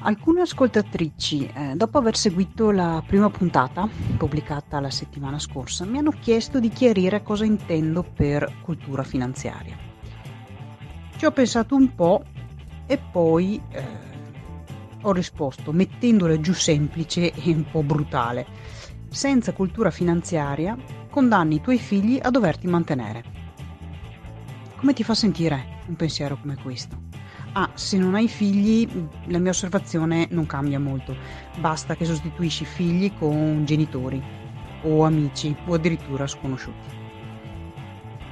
alcune ascoltatrici, eh, dopo aver seguito la prima puntata pubblicata la settimana scorsa, mi hanno chiesto di chiarire cosa intendo per cultura finanziaria. Ci ho pensato un po' e poi eh, ho risposto mettendola giù semplice e un po' brutale. Senza cultura finanziaria condanni i tuoi figli a doverti mantenere. Come ti fa sentire un pensiero come questo? Ah, se non hai figli, la mia osservazione non cambia molto. Basta che sostituisci figli con genitori o amici o addirittura sconosciuti.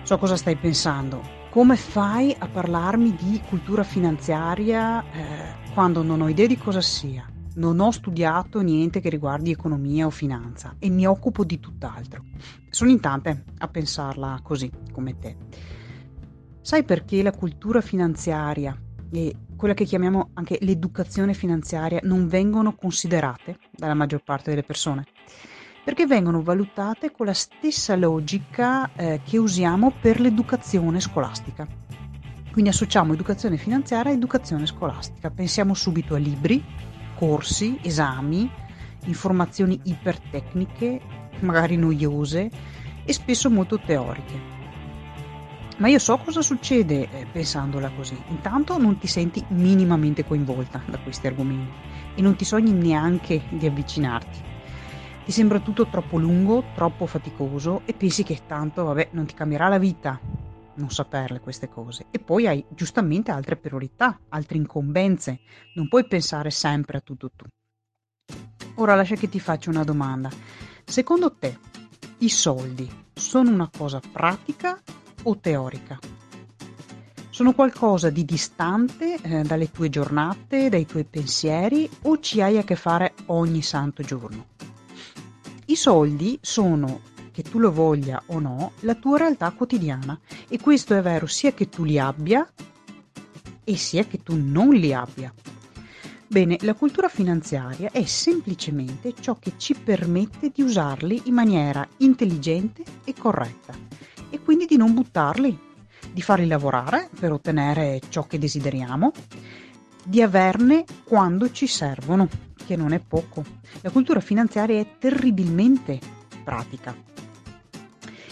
So cosa stai pensando. Come fai a parlarmi di cultura finanziaria eh, quando non ho idea di cosa sia? Non ho studiato niente che riguardi economia o finanza e mi occupo di tutt'altro. Sono in tante a pensarla così, come te. Sai perché la cultura finanziaria e quella che chiamiamo anche l'educazione finanziaria non vengono considerate dalla maggior parte delle persone? Perché vengono valutate con la stessa logica eh, che usiamo per l'educazione scolastica. Quindi associamo educazione finanziaria a educazione scolastica. Pensiamo subito a libri, corsi, esami, informazioni ipertecniche, magari noiose e spesso molto teoriche. Ma io so cosa succede eh, pensandola così. Intanto non ti senti minimamente coinvolta da questi argomenti e non ti sogni neanche di avvicinarti. Ti sembra tutto troppo lungo, troppo faticoso e pensi che tanto, vabbè, non ti cambierà la vita non saperle queste cose. E poi hai giustamente altre priorità, altre incombenze. Non puoi pensare sempre a tutto tu. Ora lascia che ti faccia una domanda. Secondo te i soldi sono una cosa pratica o teorica? Sono qualcosa di distante eh, dalle tue giornate, dai tuoi pensieri o ci hai a che fare ogni santo giorno? I soldi sono, che tu lo voglia o no, la tua realtà quotidiana e questo è vero sia che tu li abbia e sia che tu non li abbia. Bene, la cultura finanziaria è semplicemente ciò che ci permette di usarli in maniera intelligente e corretta e quindi di non buttarli, di farli lavorare per ottenere ciò che desideriamo, di averne quando ci servono, che non è poco. La cultura finanziaria è terribilmente pratica.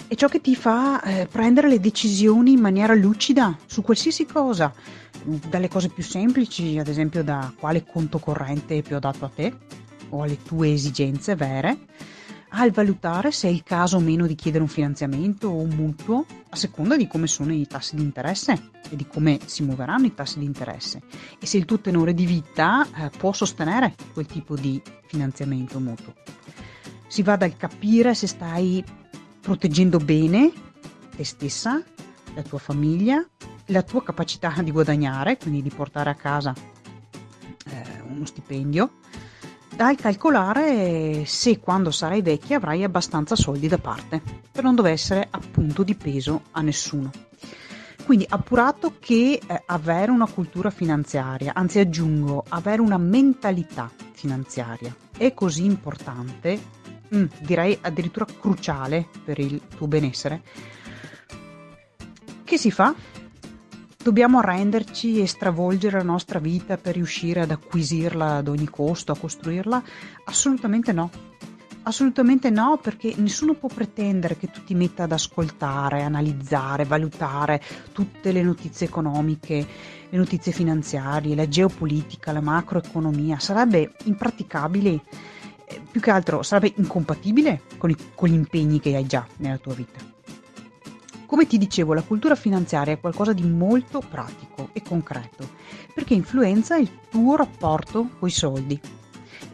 È ciò che ti fa eh, prendere le decisioni in maniera lucida su qualsiasi cosa, dalle cose più semplici, ad esempio da quale conto corrente è più adatto a te o alle tue esigenze vere, al valutare se è il caso o meno di chiedere un finanziamento o un mutuo a seconda di come sono i tassi di interesse e di come si muoveranno i tassi di interesse e se il tuo tenore di vita eh, può sostenere quel tipo di finanziamento mutuo. Si va dal capire se stai proteggendo bene te stessa, la tua famiglia, la tua capacità di guadagnare, quindi di portare a casa eh, uno stipendio, dal calcolare se quando sarai vecchia avrai abbastanza soldi da parte per non dover essere appunto di peso a nessuno. Quindi appurato che eh, avere una cultura finanziaria, anzi aggiungo, avere una mentalità finanziaria è così importante, mm, direi addirittura cruciale per il tuo benessere, che si fa? Dobbiamo arrenderci e stravolgere la nostra vita per riuscire ad acquisirla ad ogni costo, a costruirla? Assolutamente no. Assolutamente no, perché nessuno può pretendere che tu ti metta ad ascoltare, analizzare, valutare tutte le notizie economiche, le notizie finanziarie, la geopolitica, la macroeconomia. Sarebbe impraticabile, eh, più che altro sarebbe incompatibile con, i, con gli impegni che hai già nella tua vita. Come ti dicevo, la cultura finanziaria è qualcosa di molto pratico e concreto, perché influenza il tuo rapporto con i soldi.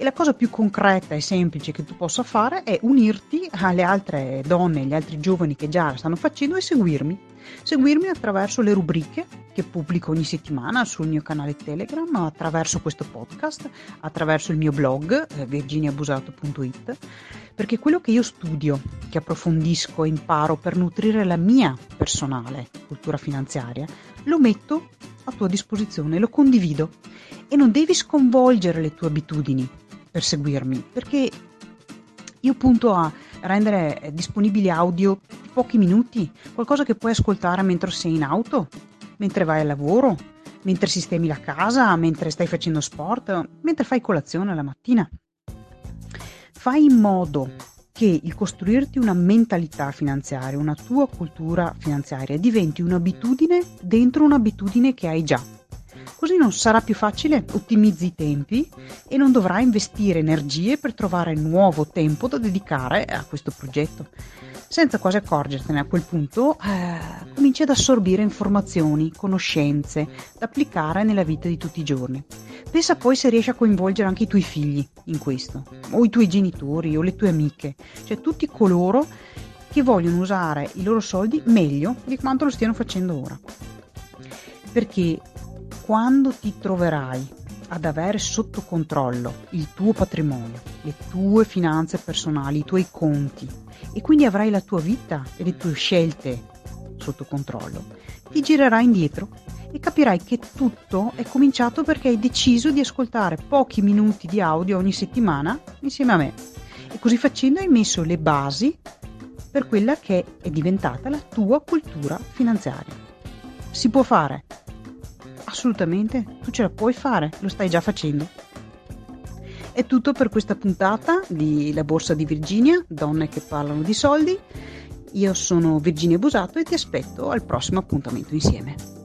E la cosa più concreta e semplice che tu possa fare è unirti alle altre donne, agli altri giovani che già la stanno facendo e seguirmi. Seguirmi attraverso le rubriche che pubblico ogni settimana sul mio canale Telegram, attraverso questo podcast, attraverso il mio blog eh, virginiabusato.it perché quello che io studio, che approfondisco e imparo per nutrire la mia personale cultura finanziaria, lo metto a tua disposizione, lo condivido e non devi sconvolgere le tue abitudini per seguirmi, perché io punto a rendere disponibili audio di pochi minuti, qualcosa che puoi ascoltare mentre sei in auto, mentre vai al lavoro, mentre sistemi la casa, mentre stai facendo sport, mentre fai colazione la mattina. Fai in modo che il costruirti una mentalità finanziaria, una tua cultura finanziaria diventi un'abitudine dentro un'abitudine che hai già. Così non sarà più facile, ottimizzi i tempi e non dovrai investire energie per trovare nuovo tempo da dedicare a questo progetto. Senza quasi accorgertene a quel punto, eh, cominci ad assorbire informazioni, conoscenze da applicare nella vita di tutti i giorni. Pensa poi se riesci a coinvolgere anche i tuoi figli in questo, o i tuoi genitori o le tue amiche, cioè tutti coloro che vogliono usare i loro soldi meglio di quanto lo stiano facendo ora. Perché quando ti troverai ad avere sotto controllo il tuo patrimonio, le tue finanze personali, i tuoi conti e quindi avrai la tua vita e le tue scelte sotto controllo, ti girerai indietro e capirai che tutto è cominciato perché hai deciso di ascoltare pochi minuti di audio ogni settimana insieme a me e così facendo hai messo le basi per quella che è diventata la tua cultura finanziaria. Si può fare, Assolutamente, tu ce la puoi fare, lo stai già facendo. È tutto per questa puntata di La Borsa di Virginia, donne che parlano di soldi. Io sono Virginia Busato e ti aspetto al prossimo appuntamento insieme.